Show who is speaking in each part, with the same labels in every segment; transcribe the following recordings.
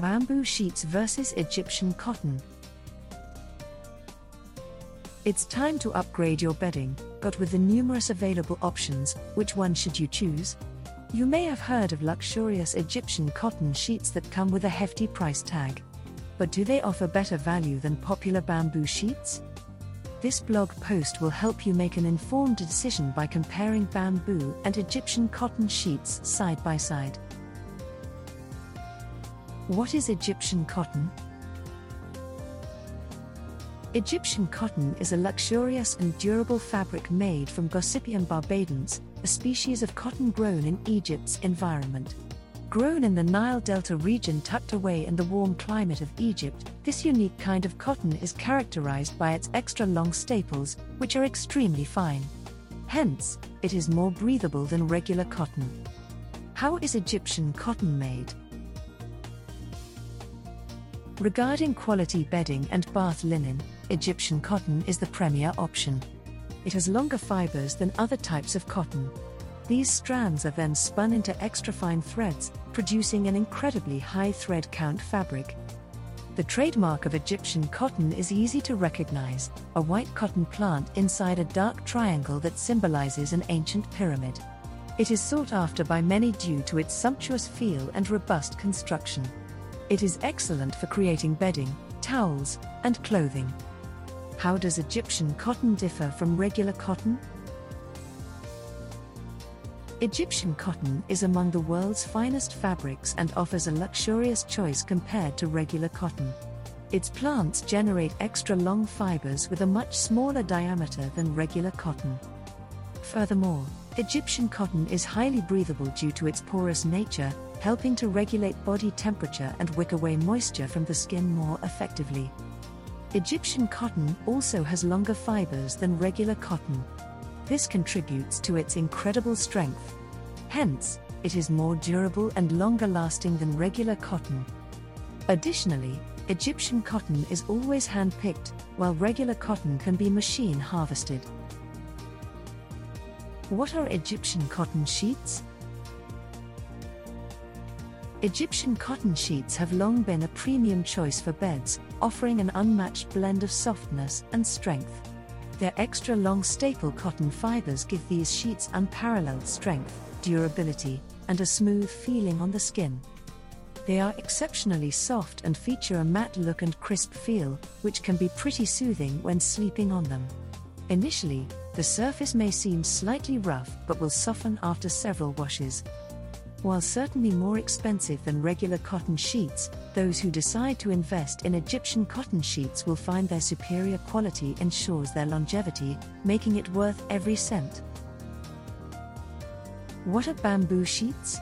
Speaker 1: Bamboo sheets versus Egyptian cotton. It's time to upgrade your bedding, but with the numerous available options, which one should you choose? You may have heard of luxurious Egyptian cotton sheets that come with a hefty price tag. But do they offer better value than popular bamboo sheets? This blog post will help you make an informed decision by comparing bamboo and Egyptian cotton sheets side by side. What is Egyptian cotton? Egyptian cotton is a luxurious and durable fabric made from Gossypium barbadense, a species of cotton grown in Egypt's environment. Grown in the Nile Delta region tucked away in the warm climate of Egypt, this unique kind of cotton is characterized by its extra long staples, which are extremely fine. Hence, it is more breathable than regular cotton. How is Egyptian cotton made? Regarding quality bedding and bath linen, Egyptian cotton is the premier option. It has longer fibers than other types of cotton. These strands are then spun into extra fine threads, producing an incredibly high thread count fabric. The trademark of Egyptian cotton is easy to recognize a white cotton plant inside a dark triangle that symbolizes an ancient pyramid. It is sought after by many due to its sumptuous feel and robust construction. It is excellent for creating bedding, towels, and clothing. How does Egyptian cotton differ from regular cotton? Egyptian cotton is among the world's finest fabrics and offers a luxurious choice compared to regular cotton. Its plants generate extra long fibers with a much smaller diameter than regular cotton. Furthermore, Egyptian cotton is highly breathable due to its porous nature, helping to regulate body temperature and wick away moisture from the skin more effectively. Egyptian cotton also has longer fibers than regular cotton. This contributes to its incredible strength. Hence, it is more durable and longer lasting than regular cotton. Additionally, Egyptian cotton is always hand picked, while regular cotton can be machine harvested. What are Egyptian cotton sheets? Egyptian cotton sheets have long been a premium choice for beds, offering an unmatched blend of softness and strength. Their extra long staple cotton fibers give these sheets unparalleled strength, durability, and a smooth feeling on the skin. They are exceptionally soft and feature a matte look and crisp feel, which can be pretty soothing when sleeping on them. Initially, the surface may seem slightly rough but will soften after several washes. While certainly more expensive than regular cotton sheets, those who decide to invest in Egyptian cotton sheets will find their superior quality ensures their longevity, making it worth every cent. What are bamboo sheets?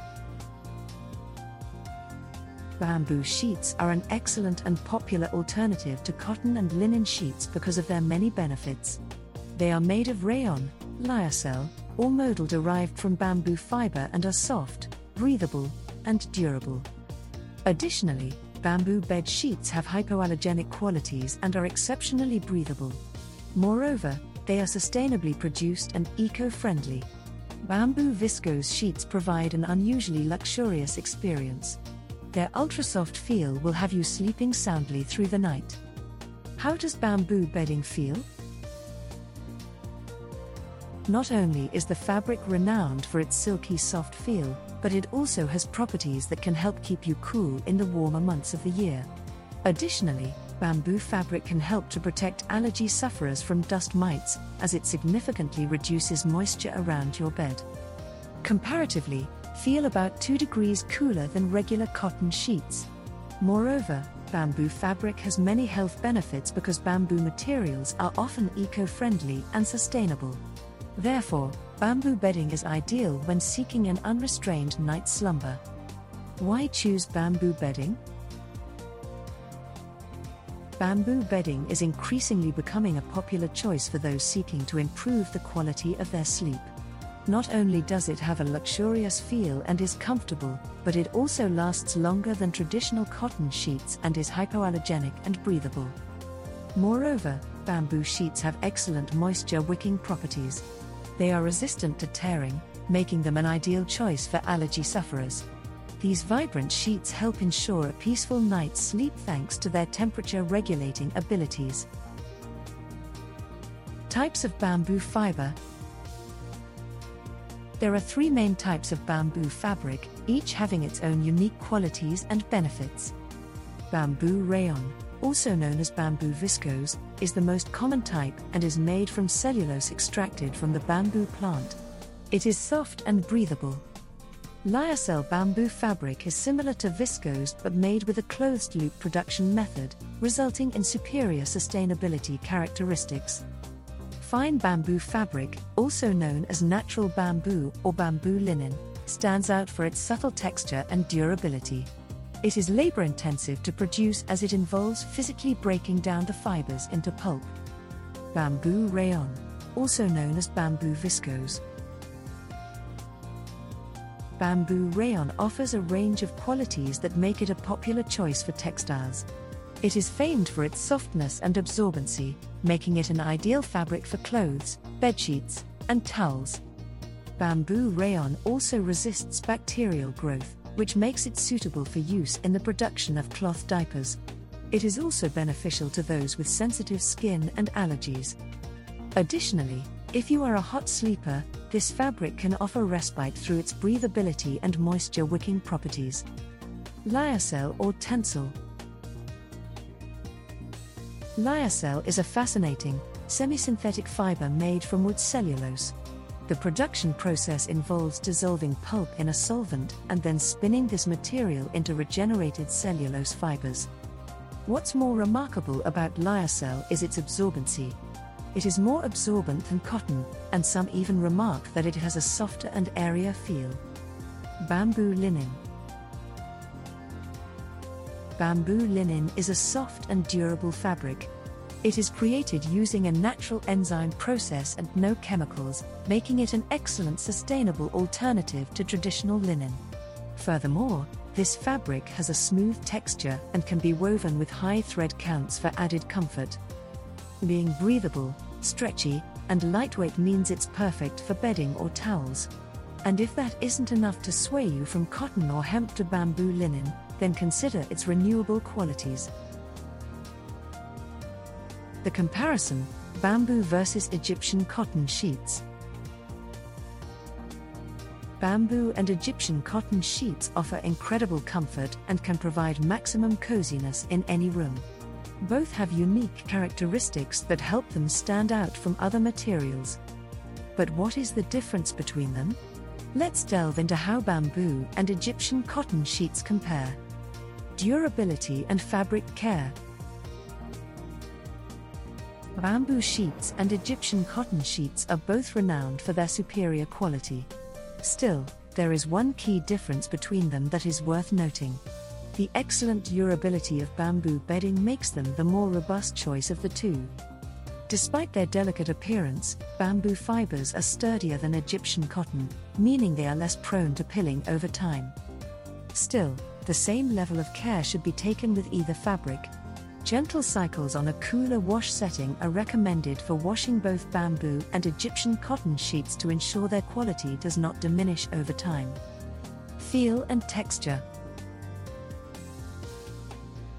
Speaker 1: Bamboo sheets are an excellent and popular alternative to cotton and linen sheets because of their many benefits. They are made of rayon, lyocell, or modal derived from bamboo fiber and are soft, breathable, and durable. Additionally, bamboo bed sheets have hypoallergenic qualities and are exceptionally breathable. Moreover, they are sustainably produced and eco friendly. Bamboo viscose sheets provide an unusually luxurious experience. Their ultra soft feel will have you sleeping soundly through the night. How does bamboo bedding feel? Not only is the fabric renowned for its silky soft feel, but it also has properties that can help keep you cool in the warmer months of the year. Additionally, bamboo fabric can help to protect allergy sufferers from dust mites, as it significantly reduces moisture around your bed. Comparatively, feel about 2 degrees cooler than regular cotton sheets. Moreover, bamboo fabric has many health benefits because bamboo materials are often eco friendly and sustainable. Therefore, bamboo bedding is ideal when seeking an unrestrained night's slumber. Why choose bamboo bedding? Bamboo bedding is increasingly becoming a popular choice for those seeking to improve the quality of their sleep. Not only does it have a luxurious feel and is comfortable, but it also lasts longer than traditional cotton sheets and is hypoallergenic and breathable. Moreover, bamboo sheets have excellent moisture wicking properties, they are resistant to tearing, making them an ideal choice for allergy sufferers. These vibrant sheets help ensure a peaceful night's sleep thanks to their temperature regulating abilities. Types of bamboo fiber There are three main types of bamboo fabric, each having its own unique qualities and benefits. Bamboo rayon, also known as bamboo viscose, is the most common type and is made from cellulose extracted from the bamboo plant. It is soft and breathable. Lyocell bamboo fabric is similar to viscose but made with a closed loop production method, resulting in superior sustainability characteristics. Fine bamboo fabric, also known as natural bamboo or bamboo linen, stands out for its subtle texture and durability. It is labor intensive to produce as it involves physically breaking down the fibers into pulp. Bamboo rayon, also known as bamboo viscose, bamboo rayon offers a range of qualities that make it a popular choice for textiles. It is famed for its softness and absorbency, making it an ideal fabric for clothes, bedsheets, and towels. Bamboo rayon also resists bacterial growth, which makes it suitable for use in the production of cloth diapers. It is also beneficial to those with sensitive skin and allergies. Additionally, if you are a hot sleeper, this fabric can offer respite through its breathability and moisture wicking properties. Lyocell or Tencel Lyocell is a fascinating, semi synthetic fiber made from wood cellulose. The production process involves dissolving pulp in a solvent and then spinning this material into regenerated cellulose fibers. What's more remarkable about lyocell is its absorbency, it is more absorbent than cotton, and some even remark that it has a softer and airier feel. Bamboo linen. Bamboo linen is a soft and durable fabric. It is created using a natural enzyme process and no chemicals, making it an excellent sustainable alternative to traditional linen. Furthermore, this fabric has a smooth texture and can be woven with high thread counts for added comfort. Being breathable, stretchy, and lightweight means it's perfect for bedding or towels. And if that isn't enough to sway you from cotton or hemp to bamboo linen, then consider its renewable qualities. The comparison Bamboo versus Egyptian cotton sheets. Bamboo and Egyptian cotton sheets offer incredible comfort and can provide maximum coziness in any room. Both have unique characteristics that help them stand out from other materials. But what is the difference between them? Let's delve into how bamboo and Egyptian cotton sheets compare. Durability and fabric care. Bamboo sheets and Egyptian cotton sheets are both renowned for their superior quality. Still, there is one key difference between them that is worth noting. The excellent durability of bamboo bedding makes them the more robust choice of the two. Despite their delicate appearance, bamboo fibers are sturdier than Egyptian cotton, meaning they are less prone to pilling over time. Still, the same level of care should be taken with either fabric. Gentle cycles on a cooler wash setting are recommended for washing both bamboo and Egyptian cotton sheets to ensure their quality does not diminish over time. Feel and texture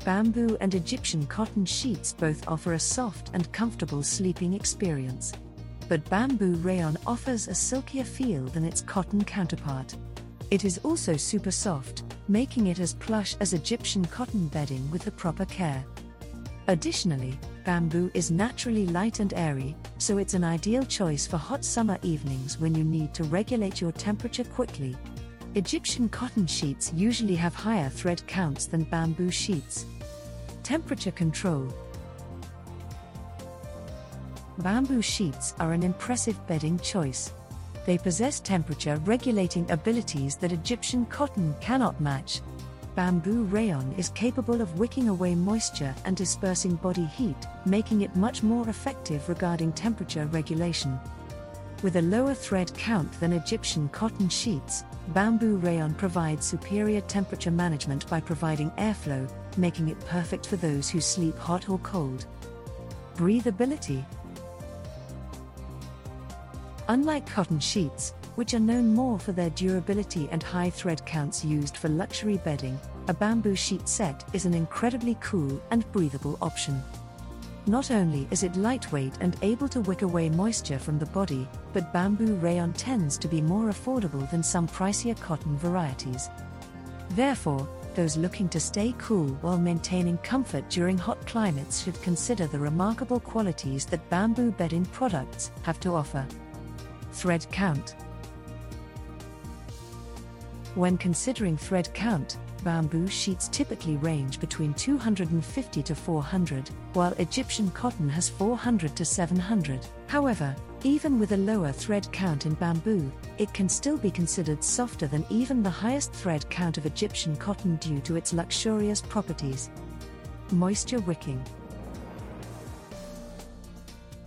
Speaker 1: Bamboo and Egyptian cotton sheets both offer a soft and comfortable sleeping experience. But bamboo rayon offers a silkier feel than its cotton counterpart. It is also super soft, making it as plush as Egyptian cotton bedding with the proper care. Additionally, bamboo is naturally light and airy, so it's an ideal choice for hot summer evenings when you need to regulate your temperature quickly. Egyptian cotton sheets usually have higher thread counts than bamboo sheets, Temperature control. Bamboo sheets are an impressive bedding choice. They possess temperature regulating abilities that Egyptian cotton cannot match. Bamboo rayon is capable of wicking away moisture and dispersing body heat, making it much more effective regarding temperature regulation. With a lower thread count than Egyptian cotton sheets, bamboo rayon provides superior temperature management by providing airflow, making it perfect for those who sleep hot or cold. Breathability Unlike cotton sheets, which are known more for their durability and high thread counts used for luxury bedding, a bamboo sheet set is an incredibly cool and breathable option. Not only is it lightweight and able to wick away moisture from the body, but bamboo rayon tends to be more affordable than some pricier cotton varieties. Therefore, those looking to stay cool while maintaining comfort during hot climates should consider the remarkable qualities that bamboo bedding products have to offer. Thread count. When considering thread count, bamboo sheets typically range between 250 to 400, while Egyptian cotton has 400 to 700. However, even with a lower thread count in bamboo, it can still be considered softer than even the highest thread count of Egyptian cotton due to its luxurious properties. Moisture wicking.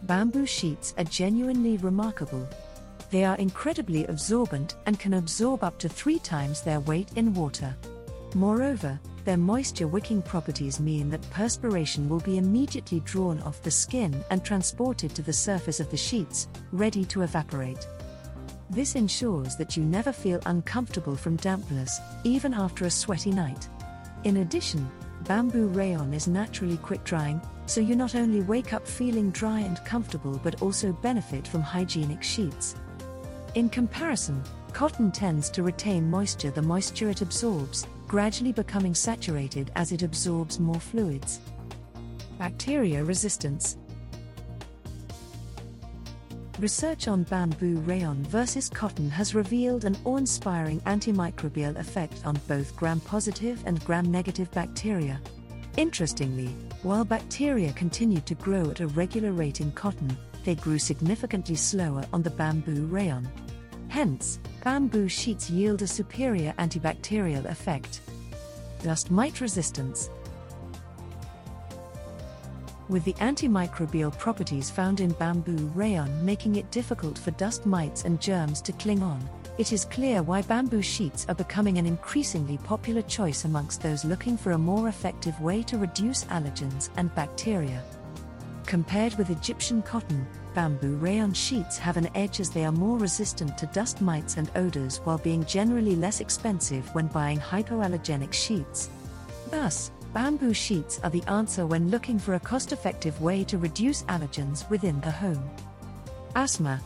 Speaker 1: Bamboo sheets are genuinely remarkable. They are incredibly absorbent and can absorb up to three times their weight in water. Moreover, their moisture wicking properties mean that perspiration will be immediately drawn off the skin and transported to the surface of the sheets, ready to evaporate. This ensures that you never feel uncomfortable from dampness, even after a sweaty night. In addition, bamboo rayon is naturally quick drying, so you not only wake up feeling dry and comfortable but also benefit from hygienic sheets. In comparison, cotton tends to retain moisture the moisture it absorbs, gradually becoming saturated as it absorbs more fluids. Bacteria resistance. Research on bamboo rayon versus cotton has revealed an awe inspiring antimicrobial effect on both gram positive and gram negative bacteria. Interestingly, while bacteria continued to grow at a regular rate in cotton, they grew significantly slower on the bamboo rayon. Hence, bamboo sheets yield a superior antibacterial effect. Dust mite resistance. With the antimicrobial properties found in bamboo rayon making it difficult for dust mites and germs to cling on, it is clear why bamboo sheets are becoming an increasingly popular choice amongst those looking for a more effective way to reduce allergens and bacteria. Compared with Egyptian cotton, bamboo rayon sheets have an edge as they are more resistant to dust mites and odors while being generally less expensive when buying hypoallergenic sheets. Thus, bamboo sheets are the answer when looking for a cost effective way to reduce allergens within the home. Asthma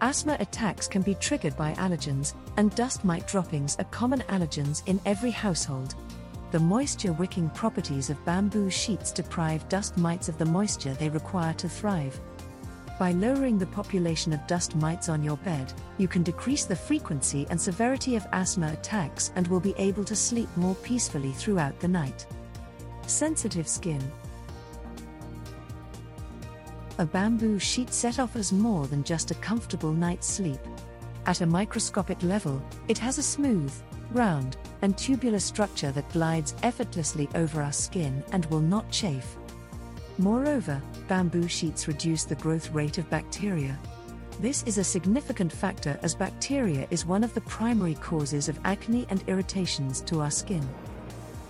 Speaker 1: Asthma attacks can be triggered by allergens, and dust mite droppings are common allergens in every household, the moisture wicking properties of bamboo sheets deprive dust mites of the moisture they require to thrive. By lowering the population of dust mites on your bed, you can decrease the frequency and severity of asthma attacks and will be able to sleep more peacefully throughout the night. Sensitive skin. A bamboo sheet set offers more than just a comfortable night's sleep. At a microscopic level, it has a smooth, round, and tubular structure that glides effortlessly over our skin and will not chafe. Moreover, bamboo sheets reduce the growth rate of bacteria. This is a significant factor as bacteria is one of the primary causes of acne and irritations to our skin.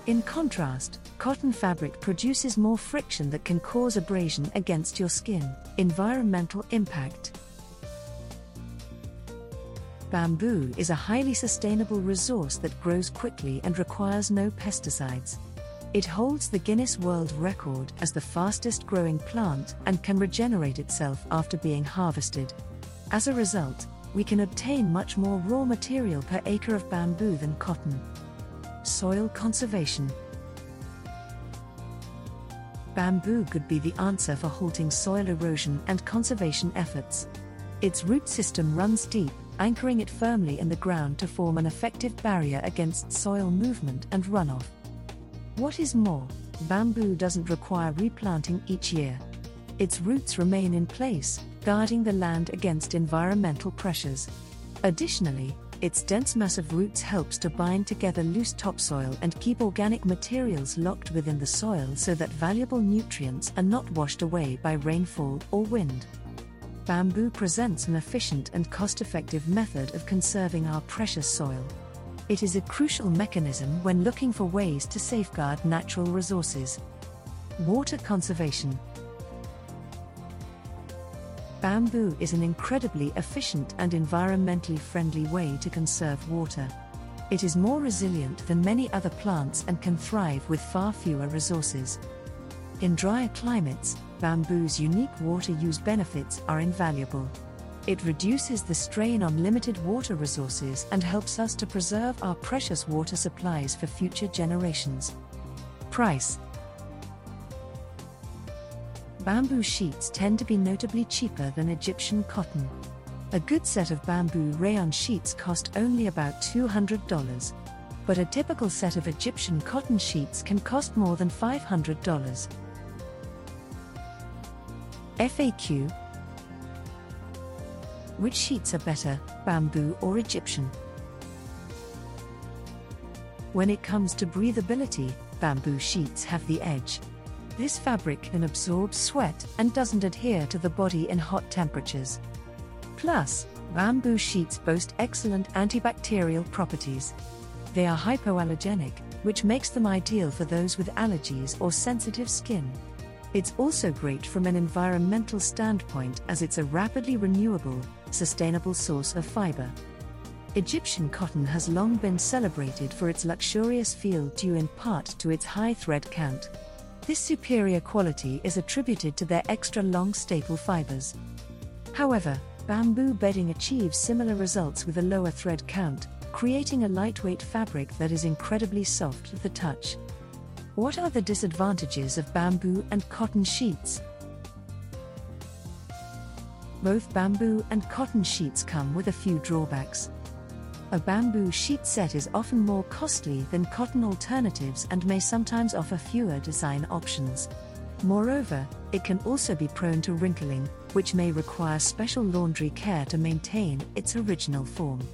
Speaker 1: In contrast, cotton fabric produces more friction that can cause abrasion against your skin. Environmental impact Bamboo is a highly sustainable resource that grows quickly and requires no pesticides. It holds the Guinness World Record as the fastest growing plant and can regenerate itself after being harvested. As a result, we can obtain much more raw material per acre of bamboo than cotton. Soil conservation. Bamboo could be the answer for halting soil erosion and conservation efforts. Its root system runs deep, anchoring it firmly in the ground to form an effective barrier against soil movement and runoff. What is more, bamboo doesn't require replanting each year. Its roots remain in place, guarding the land against environmental pressures. Additionally, its dense mass of roots helps to bind together loose topsoil and keep organic materials locked within the soil so that valuable nutrients are not washed away by rainfall or wind bamboo presents an efficient and cost effective method of conserving our precious soil. It is a crucial mechanism when looking for ways to safeguard natural resources. Water conservation. Bamboo is an incredibly efficient and environmentally friendly way to conserve water. It is more resilient than many other plants and can thrive with far fewer resources. In drier climates, bamboo's unique water use benefits are invaluable. It reduces the strain on limited water resources and helps us to preserve our precious water supplies for future generations. Price Bamboo sheets tend to be notably cheaper than Egyptian cotton. A good set of bamboo rayon sheets cost only about $200. But a typical set of Egyptian cotton sheets can cost more than $500. FAQ Which sheets are better, bamboo or Egyptian? When it comes to breathability, bamboo sheets have the edge. This fabric can absorb sweat and doesn't adhere to the body in hot temperatures. Plus, bamboo sheets boast excellent antibacterial properties. They are hypoallergenic, which makes them ideal for those with allergies or sensitive skin. It's also great from an environmental standpoint as it's a rapidly renewable, sustainable source of fiber. Egyptian cotton has long been celebrated for its luxurious feel due in part to its high thread count. This superior quality is attributed to their extra long staple fibers. However, bamboo bedding achieves similar results with a lower thread count, creating a lightweight fabric that is incredibly soft to the touch. What are the disadvantages of bamboo and cotton sheets? Both bamboo and cotton sheets come with a few drawbacks. A bamboo sheet set is often more costly than cotton alternatives and may sometimes offer fewer design options. Moreover, it can also be prone to wrinkling, which may require special laundry care to maintain its original form.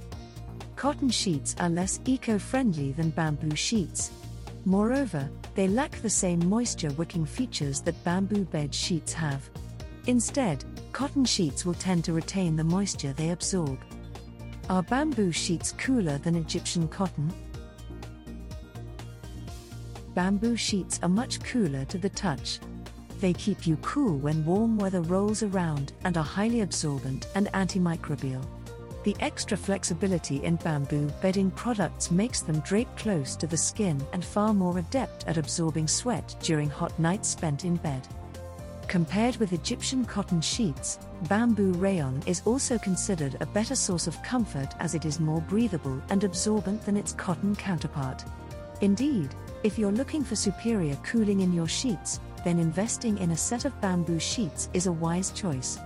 Speaker 1: Cotton sheets are less eco friendly than bamboo sheets. Moreover, they lack the same moisture wicking features that bamboo bed sheets have. Instead, cotton sheets will tend to retain the moisture they absorb. Are bamboo sheets cooler than Egyptian cotton? Bamboo sheets are much cooler to the touch. They keep you cool when warm weather rolls around and are highly absorbent and antimicrobial. The extra flexibility in bamboo bedding products makes them drape close to the skin and far more adept at absorbing sweat during hot nights spent in bed. Compared with Egyptian cotton sheets, bamboo rayon is also considered a better source of comfort as it is more breathable and absorbent than its cotton counterpart. Indeed, if you're looking for superior cooling in your sheets, then investing in a set of bamboo sheets is a wise choice.